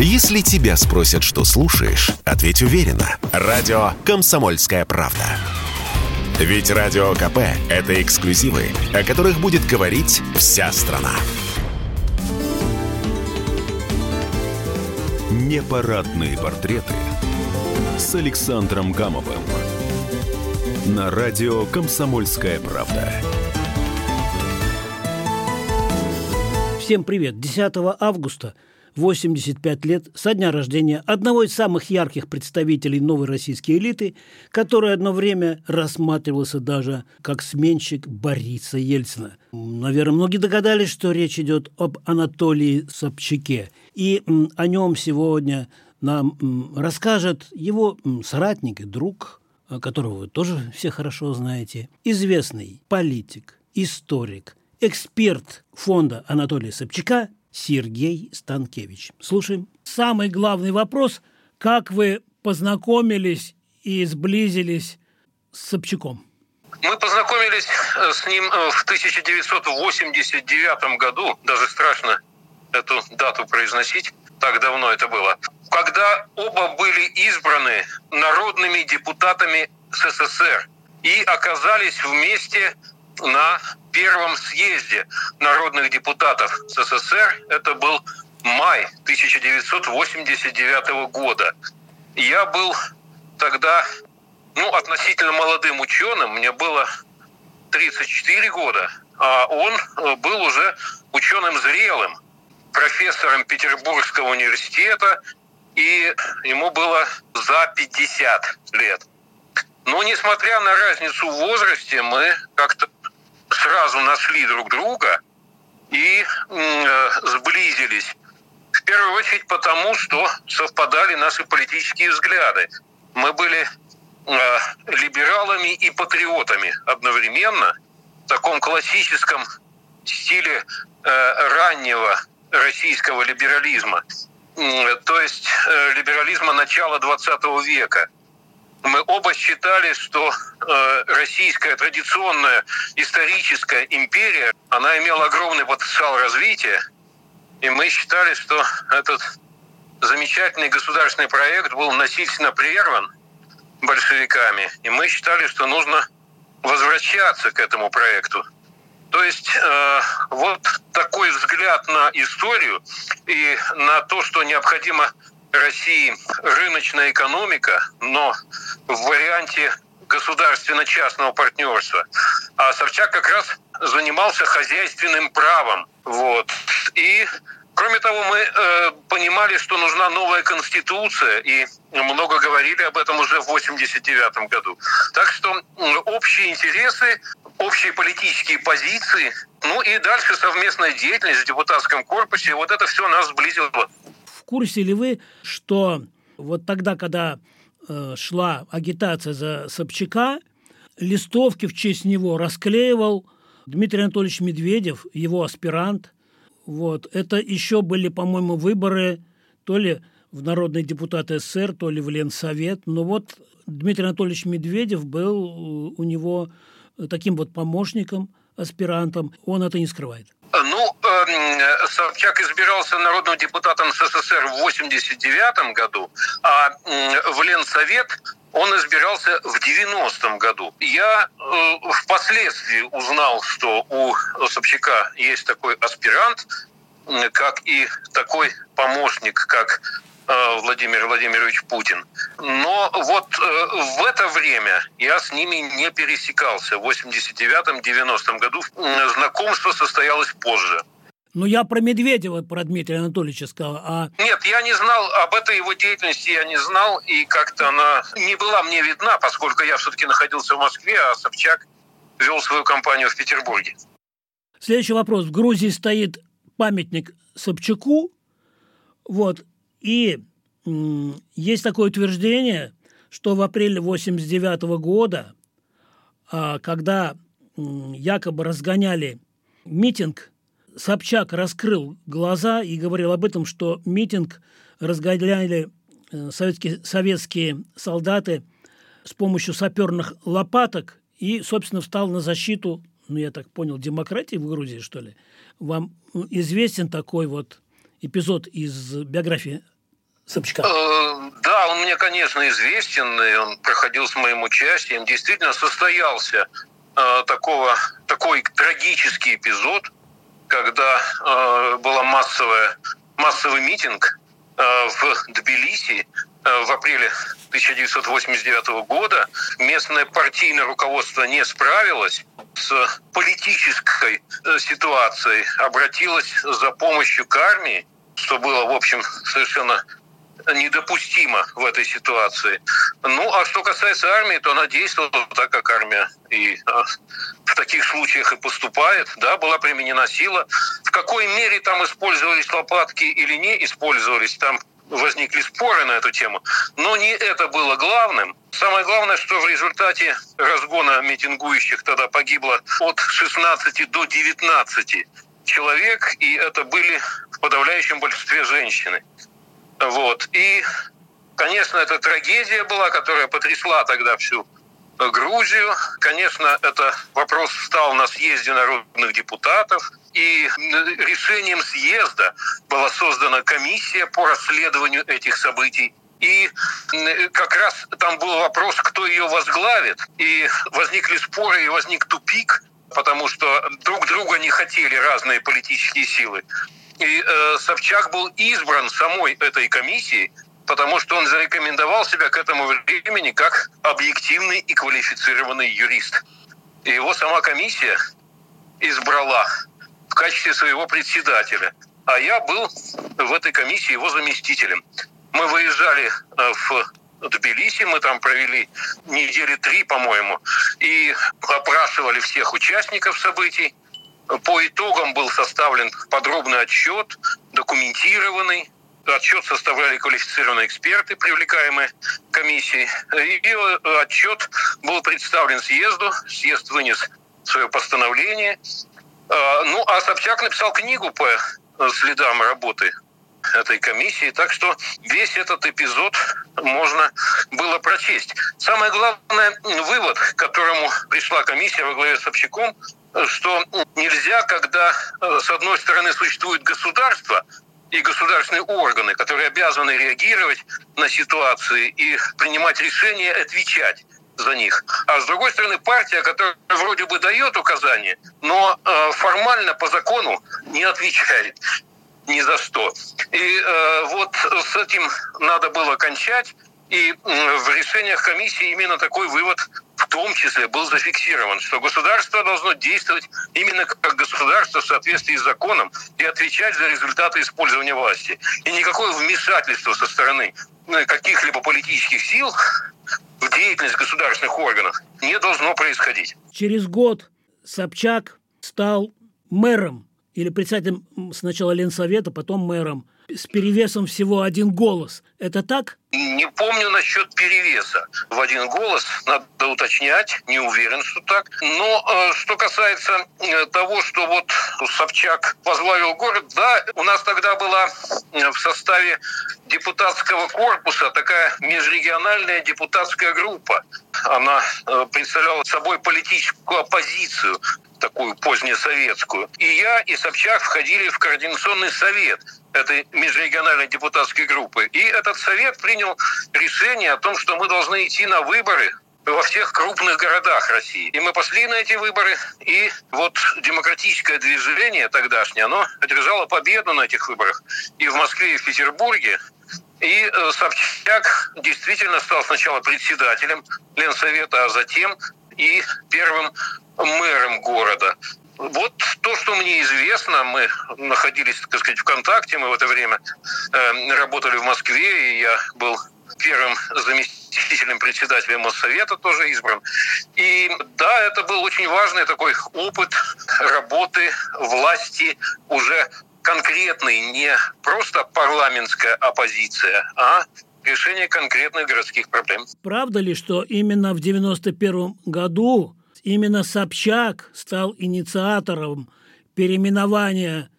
Если тебя спросят, что слушаешь, ответь уверенно. Радио «Комсомольская правда». Ведь Радио КП – это эксклюзивы, о которых будет говорить вся страна. Непарадные портреты с Александром Гамовым. На радио «Комсомольская правда». Всем привет! 10 августа – 85 лет со дня рождения одного из самых ярких представителей новой российской элиты, который одно время рассматривался даже как сменщик Бориса Ельцина. Наверное, многие догадались, что речь идет об Анатолии Собчаке. И о нем сегодня нам расскажет его соратник и друг, которого вы тоже все хорошо знаете, известный политик, историк, эксперт фонда Анатолия Собчака Сергей Станкевич. Слушаем. Самый главный вопрос – как вы познакомились и сблизились с Собчаком? Мы познакомились э, с ним э, в 1989 году, даже страшно эту дату произносить, так давно это было, когда оба были избраны народными депутатами СССР и оказались вместе на первом съезде народных депутатов СССР. Это был май 1989 года. Я был тогда ну, относительно молодым ученым, мне было 34 года, а он э, был уже ученым зрелым, профессором Петербургского университета, и ему было за 50 лет. Но несмотря на разницу в возрасте, мы как-то сразу нашли друг друга и э, сблизились. В первую очередь потому, что совпадали наши политические взгляды. Мы были э, либералами и патриотами одновременно в таком классическом стиле э, раннего российского либерализма, то есть либерализма начала 20 века – мы оба считали, что э, российская традиционная историческая империя, она имела огромный потенциал развития, и мы считали, что этот замечательный государственный проект был насильственно прерван большевиками, и мы считали, что нужно возвращаться к этому проекту. То есть э, вот такой взгляд на историю и на то, что необходимо России рыночная экономика, но в варианте государственно-частного партнерства. А Собчак как раз занимался хозяйственным правом. Вот. И Кроме того, мы э, понимали, что нужна новая конституция, и много говорили об этом уже в 89 году. Так что общие интересы, общие политические позиции, ну и дальше совместная деятельность в депутатском корпусе, вот это все нас сблизило курсе ли вы, что вот тогда, когда э, шла агитация за Собчака, листовки в честь него расклеивал Дмитрий Анатольевич Медведев, его аспирант. Вот. Это еще были, по-моему, выборы то ли в народные депутаты СССР, то ли в Ленсовет. Но вот Дмитрий Анатольевич Медведев был у него таким вот помощником, аспирантом. Он это не скрывает. Ну, э, Собчак избирался народным депутатом СССР в 89 году, а в Ленсовет он избирался в 90-м году. Я э, впоследствии узнал, что у Собчака есть такой аспирант, как и такой помощник, как Владимир Владимирович Путин. Но вот э, в это время я с ними не пересекался. В 89-90 году знакомство состоялось позже. Ну, я про Медведева, про Дмитрия Анатольевича сказал. А... Нет, я не знал, об этой его деятельности я не знал, и как-то она не была мне видна, поскольку я все-таки находился в Москве, а Собчак вел свою кампанию в Петербурге. Следующий вопрос. В Грузии стоит памятник Собчаку. Вот. И есть такое утверждение, что в апреле 89 года, а, когда якобы разгоняли митинг, Собчак раскрыл глаза и говорил об этом, что митинг разгоняли э, советские, советские солдаты с помощью саперных лопаток и, собственно, встал на защиту, ну, я так понял, демократии в Грузии, что ли. Вам известен такой вот эпизод из биографии Собчака? Э, да, он мне, конечно, известен, и он проходил с моим участием. Действительно состоялся э, такого, такой трагический эпизод, когда э, массовая, массовый митинг э, в Тбилиси в апреле 1989 года. Местное партийное руководство не справилось с политической э, ситуацией, обратилось за помощью к армии, что было, в общем, совершенно недопустимо в этой ситуации. Ну, а что касается армии, то она действовала так, как армия и а, в таких случаях и поступает. Да, была применена сила. В какой мере там использовались лопатки или не использовались, там возникли споры на эту тему. Но не это было главным. Самое главное, что в результате разгона митингующих тогда погибло от 16 до 19 человек, и это были в подавляющем большинстве женщины. Вот. И, конечно, это трагедия была, которая потрясла тогда всю Грузию. Конечно, это вопрос встал на съезде народных депутатов. И решением съезда была создана комиссия по расследованию этих событий. И как раз там был вопрос, кто ее возглавит. И возникли споры, и возник тупик, потому что друг друга не хотели разные политические силы. И э, Собчак был избран самой этой комиссией, потому что он зарекомендовал себя к этому времени как объективный и квалифицированный юрист. И его сама комиссия избрала в качестве своего председателя. А я был в этой комиссии его заместителем. Мы выезжали э, в Тбилиси, мы там провели недели три, по-моему, и опрашивали всех участников событий. По итогам был составлен подробный отчет, документированный. Отчет составляли квалифицированные эксперты, привлекаемые комиссией. И отчет был представлен съезду. Съезд вынес свое постановление. А, ну, а Собчак написал книгу по следам работы этой комиссии. Так что весь этот эпизод можно было прочесть. Самое главное, вывод, к которому пришла комиссия во главе с Собчаком, что нельзя, когда э, с одной стороны существует государство и государственные органы, которые обязаны реагировать на ситуации и принимать решения, отвечать за них. А с другой стороны, партия, которая вроде бы дает указания, но э, формально по закону не отвечает ни за что. И э, вот с этим надо было кончать. И в решениях комиссии именно такой вывод том числе был зафиксирован, что государство должно действовать именно как государство в соответствии с законом и отвечать за результаты использования власти. И никакое вмешательство со стороны ну, каких-либо политических сил в деятельность государственных органов не должно происходить. Через год Собчак стал мэром или председателем сначала Ленсовета, потом мэром с перевесом всего один голос. Это так? Не помню насчет перевеса в один голос, надо уточнять, не уверен, что так. Но э, что касается э, того, что вот Собчак возглавил город, да, у нас тогда была э, в составе депутатского корпуса такая межрегиональная депутатская группа. Она э, представляла собой политическую оппозицию такую позднесоветскую. И я, и Собчак входили в координационный совет этой межрегиональной депутатской группы. И этот совет принял решение о том, что мы должны идти на выборы во всех крупных городах России. И мы пошли на эти выборы, и вот демократическое движение тогдашнее, оно одержало победу на этих выборах и в Москве, и в Петербурге. И э, Собчак действительно стал сначала председателем Ленсовета, а затем и первым мэром города. Вот то, что мне известно, мы находились, так сказать, в контакте, мы в это время э, работали в Москве, и я был первым заместителем председателя Моссовета тоже избран. И да, это был очень важный такой опыт работы власти уже конкретный, не просто парламентская оппозиция, а решение конкретных городских проблем. Правда ли, что именно в 91 году Именно Собчак стал инициатором переименования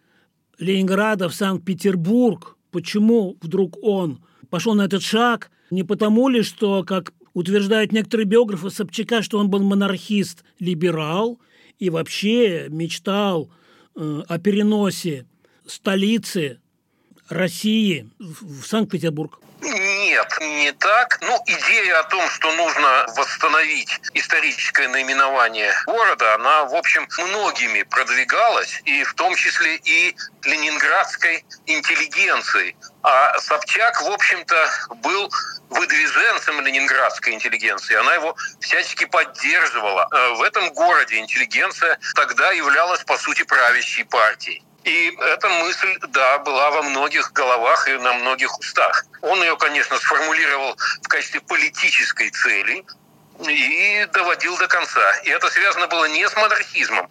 Ленинграда в Санкт-Петербург. Почему вдруг он пошел на этот шаг? Не потому ли, что, как утверждают некоторые биографы Собчака, что он был монархист, либерал и вообще мечтал э, о переносе столицы России в Санкт-Петербург. Нет, не так. Ну, идея о том, что нужно восстановить историческое наименование города, она, в общем, многими продвигалась, и в том числе и ленинградской интеллигенцией. А Собчак, в общем-то, был выдвиженцем ленинградской интеллигенции. Она его всячески поддерживала. Э, в этом городе интеллигенция тогда являлась, по сути, правящей партией. И эта мысль, да, была во многих головах и на многих устах. Он ее, конечно, сформулировал в качестве политической цели и доводил до конца. И это связано было не с монархизмом,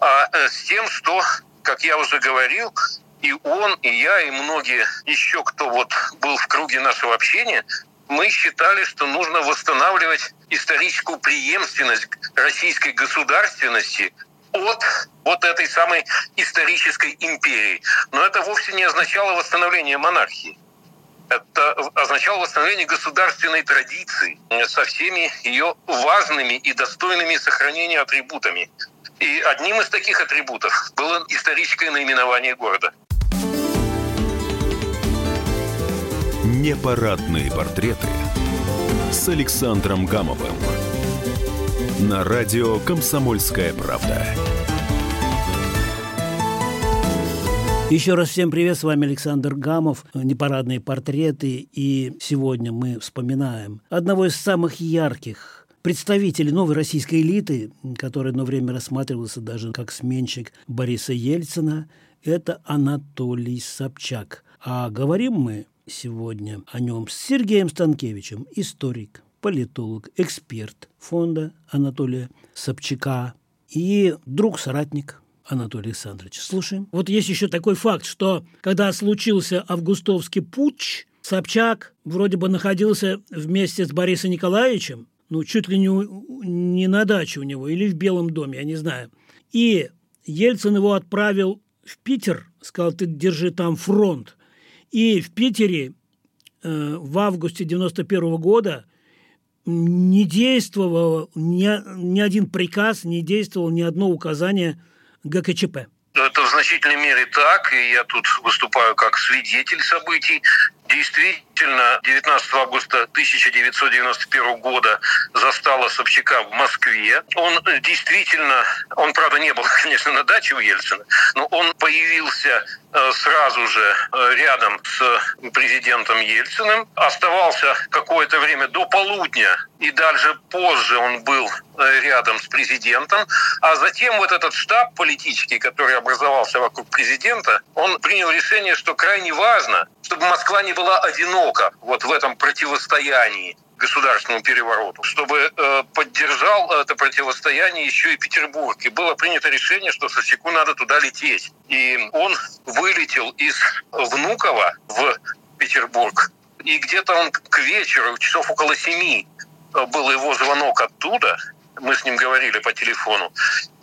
а э, с тем, что, как я уже говорил, и он, и я, и многие еще, кто вот был в круге нашего общения, мы считали, что нужно восстанавливать историческую преемственность российской государственности от вот этой самой исторической империи. Но это вовсе не означало восстановление монархии. Это означало восстановление государственной традиции со всеми ее важными и достойными сохранения атрибутами. И одним из таких атрибутов было историческое наименование города. Непарадные портреты с Александром Гамовым на радио «Комсомольская правда». Еще раз всем привет, с вами Александр Гамов, непарадные портреты, и сегодня мы вспоминаем одного из самых ярких представителей новой российской элиты, который одно время рассматривался даже как сменщик Бориса Ельцина, это Анатолий Собчак. А говорим мы сегодня о нем с Сергеем Станкевичем, историк, политолог, эксперт фонда Анатолия Собчака и друг-соратник Анатолий Александрович. Слушаем. Вот есть еще такой факт, что когда случился августовский путч, Собчак вроде бы находился вместе с Борисом Николаевичем, ну, чуть ли не, не на даче у него или в Белом доме, я не знаю. И Ельцин его отправил в Питер, сказал, ты держи там фронт. И в Питере э, в августе 91 года не действовал ни, ни один приказ, не действовал ни одно указание ГКЧП. Это в значительной мере так, и я тут выступаю как свидетель событий. Действительно, 19 августа 1991 года застала Собчака в Москве. Он действительно, он, правда, не был, конечно, на даче у Ельцина, но он появился э, сразу же э, рядом с президентом Ельциным, оставался какое-то время до полудня, и даже позже он был э, рядом с президентом, а затем вот этот штаб политический, который образовался вокруг президента, он принял решение, что крайне важно, чтобы Москва не была одинока вот в этом противостоянии государственному перевороту, чтобы э, поддержал это противостояние еще и Петербург. И было принято решение, что Собчаку надо туда лететь. И он вылетел из Внуково в Петербург. И где-то он к вечеру, часов около семи, э, был его звонок оттуда, мы с ним говорили по телефону.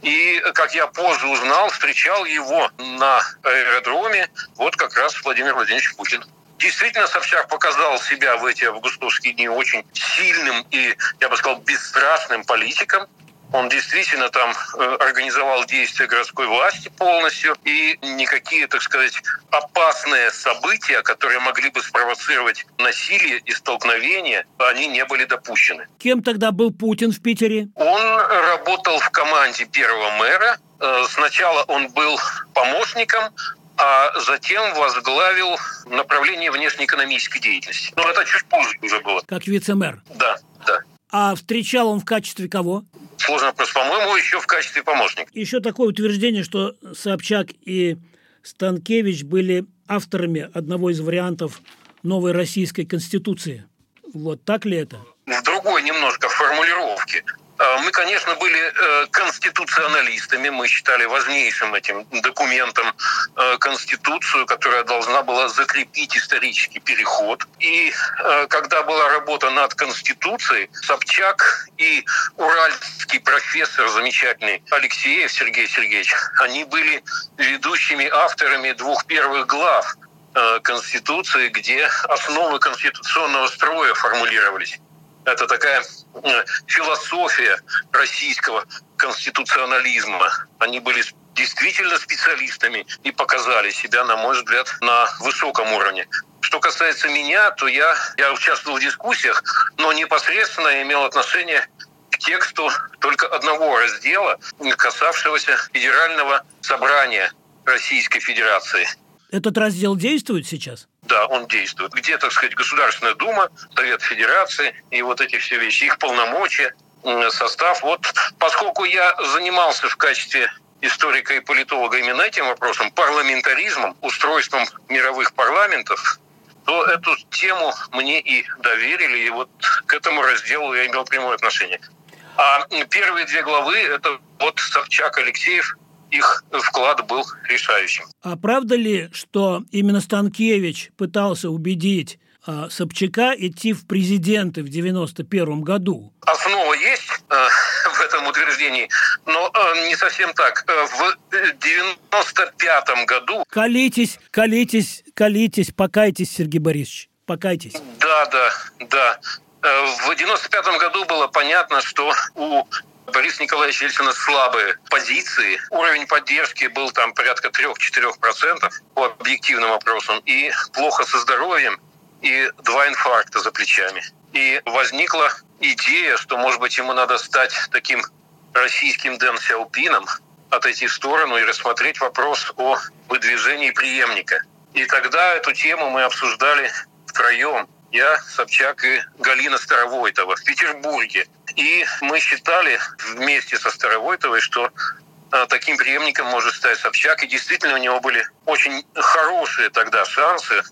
И, как я позже узнал, встречал его на аэродроме вот как раз Владимир Владимирович Путин. Действительно, Собчак показал себя в эти августовские дни очень сильным и, я бы сказал, бесстрастным политиком. Он действительно там э, организовал действия городской власти полностью, и никакие, так сказать, опасные события, которые могли бы спровоцировать насилие и столкновения, они не были допущены. Кем тогда был Путин в Питере? Он работал в команде первого мэра. Э, сначала он был помощником, а затем возглавил направление внешнеэкономической деятельности. Но это чуть позже уже было. Как вице-мэр? Да, да. А встречал он в качестве кого? Сложно вопрос. По-моему, еще в качестве помощника. Еще такое утверждение, что Собчак и Станкевич были авторами одного из вариантов новой российской конституции. Вот так ли это? В другой немножко формулировке. А, мы, конечно, были э, конституционалистами, мы считали важнейшим этим документом э, Конституцию, которая должна была закрепить исторический переход. И э, когда была работа над Конституцией, Собчак и уральский профессор замечательный Алексеев Сергей Сергеевич, они были ведущими авторами двух первых глав Конституции, где основы конституционного строя формулировались. Это такая философия российского конституционализма. Они были действительно специалистами и показали себя, на мой взгляд, на высоком уровне. Что касается меня, то я, я участвовал в дискуссиях, но непосредственно имел отношение к тексту только одного раздела, касавшегося Федерального собрания Российской Федерации. Этот раздел действует сейчас? Да, он действует. Где, так сказать, Государственная Дума, Совет Федерации и вот эти все вещи, их полномочия, состав. Вот поскольку я занимался в качестве историка и политолога именно этим вопросом, парламентаризмом, устройством мировых парламентов, то эту тему мне и доверили, и вот к этому разделу я имел прямое отношение. А первые две главы – это вот Собчак, Алексеев, их вклад был решающим. А правда ли, что именно Станкевич пытался убедить а, Собчака идти в президенты в 91 году? Основа есть э, в этом утверждении, но э, не совсем так. Э, в 95 году... Колитесь, колитесь, колитесь, покайтесь, Сергей Борисович, покайтесь. Да, да, да. Э, в 95 году было понятно, что у Бориса Николаевича Ельцина слабые позиции. Уровень поддержки был там порядка 3-4% по объективным вопросам. И плохо со здоровьем, и два инфаркта за плечами. И возникла идея, что, может быть, ему надо стать таким российским Дэн Сяопином, отойти в сторону и рассмотреть вопрос о выдвижении преемника. И тогда эту тему мы обсуждали втроем. Я, Собчак и Галина Старовойтова в Петербурге. И мы считали вместе со Старовойтовой, что э, таким преемником может стать Собчак. И действительно у него были очень хорошие тогда шансы.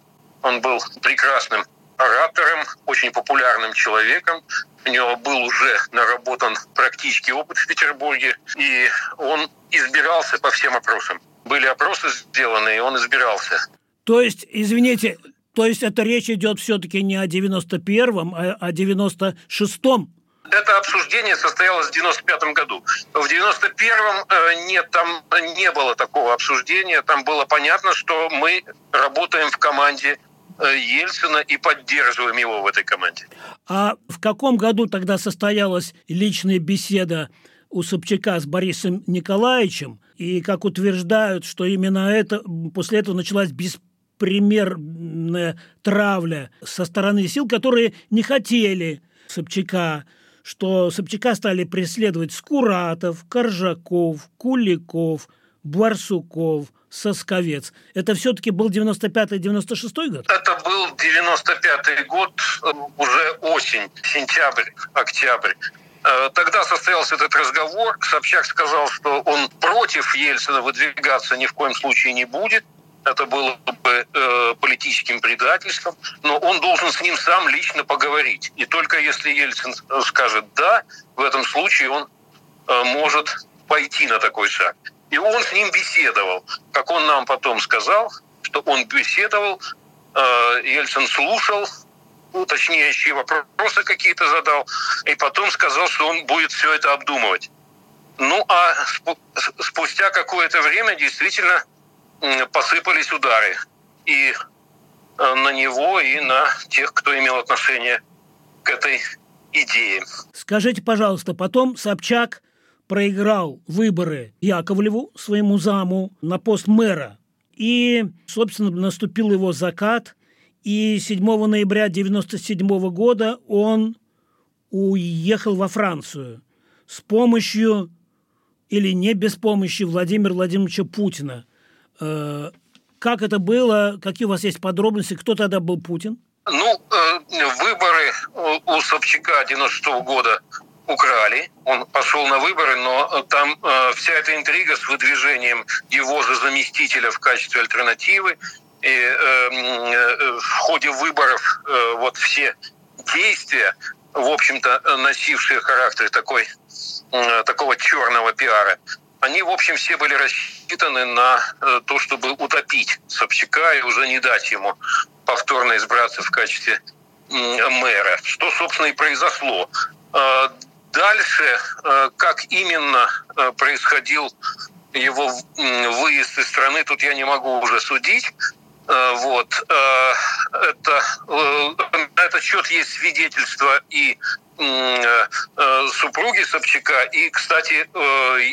Он был прекрасным оратором, очень популярным человеком. У него был уже наработан практический опыт в Петербурге, и он избирался по всем опросам. Были опросы сделаны, и он избирался. То есть, извините, то есть это речь идет все-таки не о 91-м, а о 96-м это обсуждение состоялось в 95 году. В 91-м э, нет, там не было такого обсуждения. Там было понятно, что мы работаем в команде э, Ельцина и поддерживаем его в этой команде. А в каком году тогда состоялась личная беседа у Собчака с Борисом Николаевичем? И как утверждают, что именно это после этого началась беспримерная травля со стороны сил, которые не хотели Собчака что Собчака стали преследовать Скуратов, Коржаков, Куликов, Барсуков, Сосковец. Это все-таки был 95-96 год? Это был 95-й год, э, уже осень, сентябрь, октябрь. Э, тогда состоялся этот разговор. Собчак сказал, что он против Ельцина выдвигаться ни в коем случае не будет это было бы э, политическим предательством, но он должен с ним сам лично поговорить. И только если Ельцин скажет «да», в этом случае он э, может пойти на такой шаг. И он с ним беседовал. Как он нам потом сказал, что он беседовал, э, Ельцин слушал, уточняющие вопросы какие-то задал, и потом сказал, что он будет все это обдумывать. Ну а спустя какое-то время действительно посыпались удары и э, на него, и на тех, кто имел отношение к этой идее. Скажите, пожалуйста, потом Собчак проиграл выборы Яковлеву, своему заму, на пост мэра. И, собственно, наступил его закат. И 7 ноября 1997 года он уехал во Францию с помощью или не без помощи Владимира Владимировича Путина – как это было? Какие у вас есть подробности? Кто тогда был Путин? Ну, э, выборы у Собчака 96 -го года украли. Он пошел на выборы, но там э, вся эта интрига с выдвижением его же заместителя в качестве альтернативы. И в ходе выборов вот все действия, в общем-то, носившие характер такой, такого черного пиара, они, в общем, все были рассчитаны на э, то, чтобы утопить Собчака и уже не дать ему повторно избраться в качестве мэра, что, собственно, и произошло. Э, дальше, э, как именно происходил его выезд из страны, тут я не могу уже судить. Вот. Это, на этот счет есть свидетельства и супруги Собчака. И, кстати,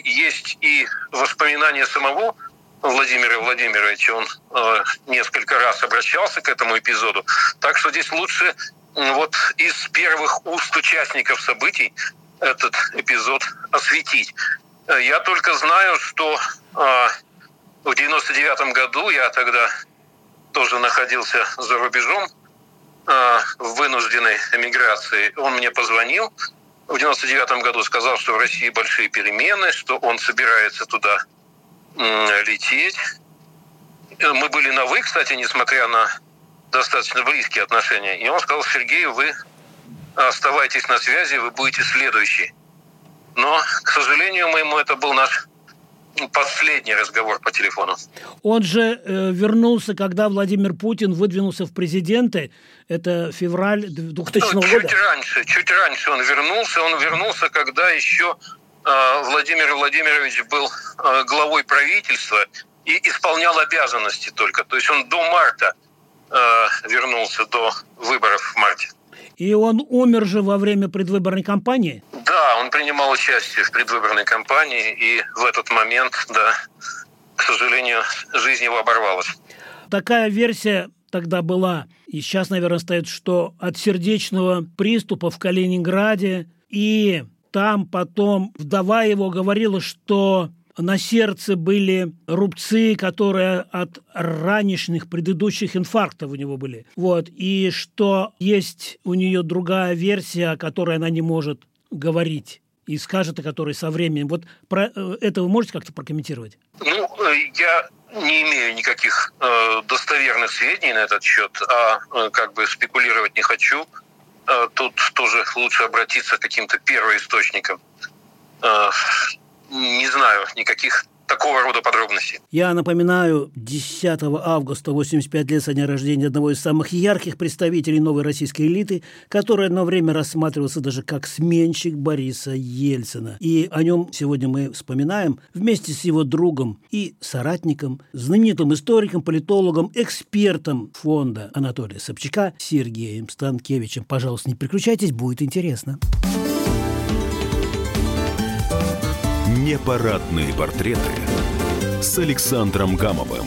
есть и воспоминания самого Владимира Владимировича. Он несколько раз обращался к этому эпизоду. Так что здесь лучше вот из первых уст участников событий этот эпизод осветить. Я только знаю, что в 99 году я тогда тоже находился за рубежом э, в вынужденной эмиграции. Он мне позвонил в 99 году, сказал, что в России большие перемены, что он собирается туда э, лететь. Мы были на «вы», кстати, несмотря на достаточно близкие отношения. И он сказал, Сергей, вы оставайтесь на связи, вы будете следующий. Но, к сожалению моему, это был наш последний разговор по телефону. Он же э, вернулся, когда Владимир Путин выдвинулся в президенты. Это февраль 2000 ну, года. Чуть раньше, чуть раньше он вернулся. Он вернулся, когда еще э, Владимир Владимирович был э, главой правительства и исполнял обязанности только. То есть он до марта э, вернулся, до выборов в марте. И он умер же во время предвыборной кампании? Да, он принимал участие в предвыборной кампании, и в этот момент, да, к сожалению, жизнь его оборвалась. Такая версия тогда была, и сейчас, наверное, стоит, что от сердечного приступа в Калининграде, и там потом вдова его говорила, что на сердце были рубцы, которые от ранешних предыдущих инфарктов у него были. Вот. И что есть у нее другая версия, о которой она не может говорить и скажет, о которой со временем. Вот про э, это вы можете как-то прокомментировать? Ну, э, я не имею никаких э, достоверных сведений на этот счет, а э, как бы спекулировать не хочу. Э, тут тоже лучше обратиться к каким-то первоисточникам. Э, не знаю никаких такого рода подробностей. Я напоминаю, 10 августа 85 лет со дня рождения одного из самых ярких представителей новой российской элиты, который одно время рассматривался даже как сменщик Бориса Ельцина. И о нем сегодня мы вспоминаем вместе с его другом и соратником, знаменитым историком, политологом, экспертом фонда Анатолия Собчака Сергеем Станкевичем. Пожалуйста, не переключайтесь, будет интересно. Непарадные портреты с Александром Гамовым.